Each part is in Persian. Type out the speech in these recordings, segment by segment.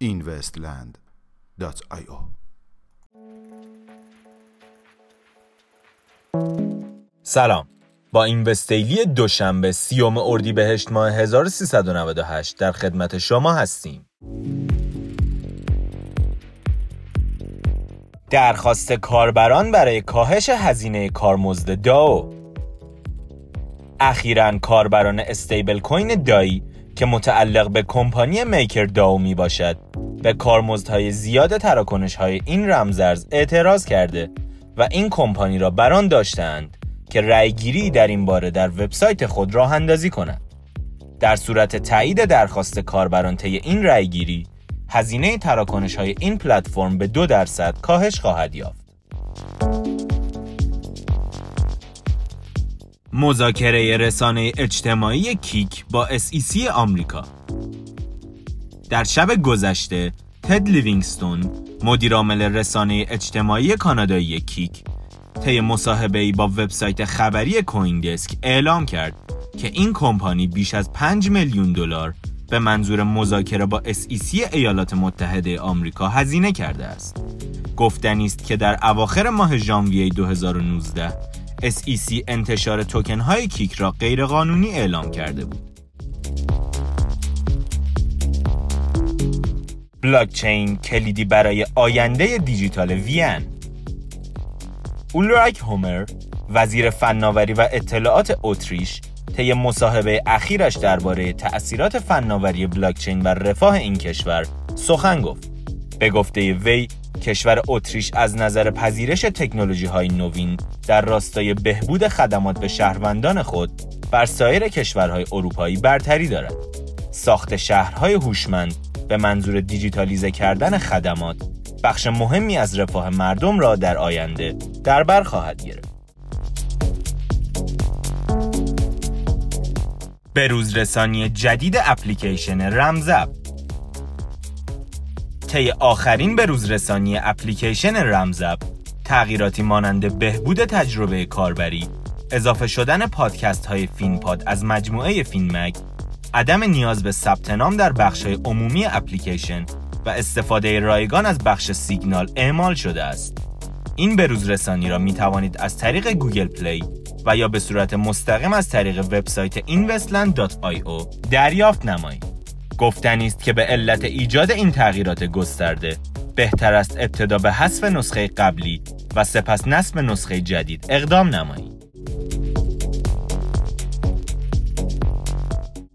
investland.io سلام. با این وستیلی دوشنبه سیوم اردیبهشت ماه 1398 در خدمت شما هستیم. درخواست کاربران برای کاهش هزینه کارمزد داو اخیرا کاربران استیبل کوین دایی که متعلق به کمپانی میکر داو می باشد به کارمزدهای زیاد تراکنش های این رمزرز اعتراض کرده و این کمپانی را بران داشتند که رأیگیری در این باره در وبسایت خود راه اندازی کند. در صورت تایید درخواست کاربران طی این رأیگیری، هزینه تراکنش های این پلتفرم به دو درصد کاهش خواهد یافت. مذاکره رسانه اجتماعی کیک با SEC آمریکا در شب گذشته تد لیوینگستون مدیرعامل رسانه اجتماعی کانادایی کیک طی مصاحبه با وبسایت خبری کوین دسک اعلام کرد که این کمپانی بیش از 5 میلیون دلار به منظور مذاکره با SEC ایالات متحده آمریکا هزینه کرده است. گفتنی است که در اواخر ماه ژانویه 2019 SEC انتشار توکن های کیک را غیرقانونی اعلام کرده بود. بلاکچین کلیدی برای آینده دیجیتال وین اولرایک هومر وزیر فناوری و اطلاعات اتریش طی مصاحبه اخیرش درباره تأثیرات فناوری بلاکچین و رفاه این کشور سخن گفت. به گفته وی کشور اتریش از نظر پذیرش تکنولوژی های نوین در راستای بهبود خدمات به شهروندان خود بر سایر کشورهای اروپایی برتری دارد. ساخت شهرهای هوشمند به منظور دیجیتالیزه کردن خدمات بخش مهمی از رفاه مردم را در آینده در بر خواهد گرفت. بروز رسانی جدید اپلیکیشن رمزب طی آخرین بروز رسانی اپلیکیشن رمزب تغییراتی مانند بهبود تجربه کاربری اضافه شدن پادکست های فینپاد از مجموعه فینمگ عدم نیاز به ثبت نام در بخش عمومی اپلیکیشن و استفاده رایگان از بخش سیگنال اعمال شده است. این بروز رسانی را می توانید از طریق گوگل پلی و یا به صورت مستقیم از طریق وبسایت investland.io دریافت نمایید. گفتنی است که به علت ایجاد این تغییرات گسترده بهتر است ابتدا به حذف نسخه قبلی و سپس نصب نسخه جدید اقدام نمایید.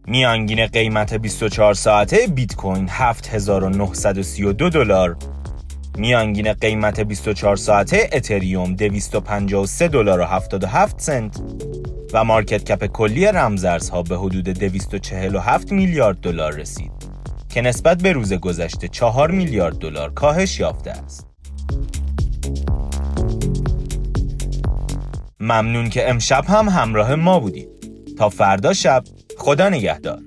میانگین قیمت 24 ساعته بیت کوین 7932 دلار میانگین قیمت 24 ساعته اتریوم 253 دلار و 77 سنت و مارکت کپ کلی رمزارزها به حدود 247 میلیارد دلار رسید که نسبت به روز گذشته 4 میلیارد دلار کاهش یافته است. ممنون که امشب هم همراه ما بودید. تا فردا شب خدا نگهدار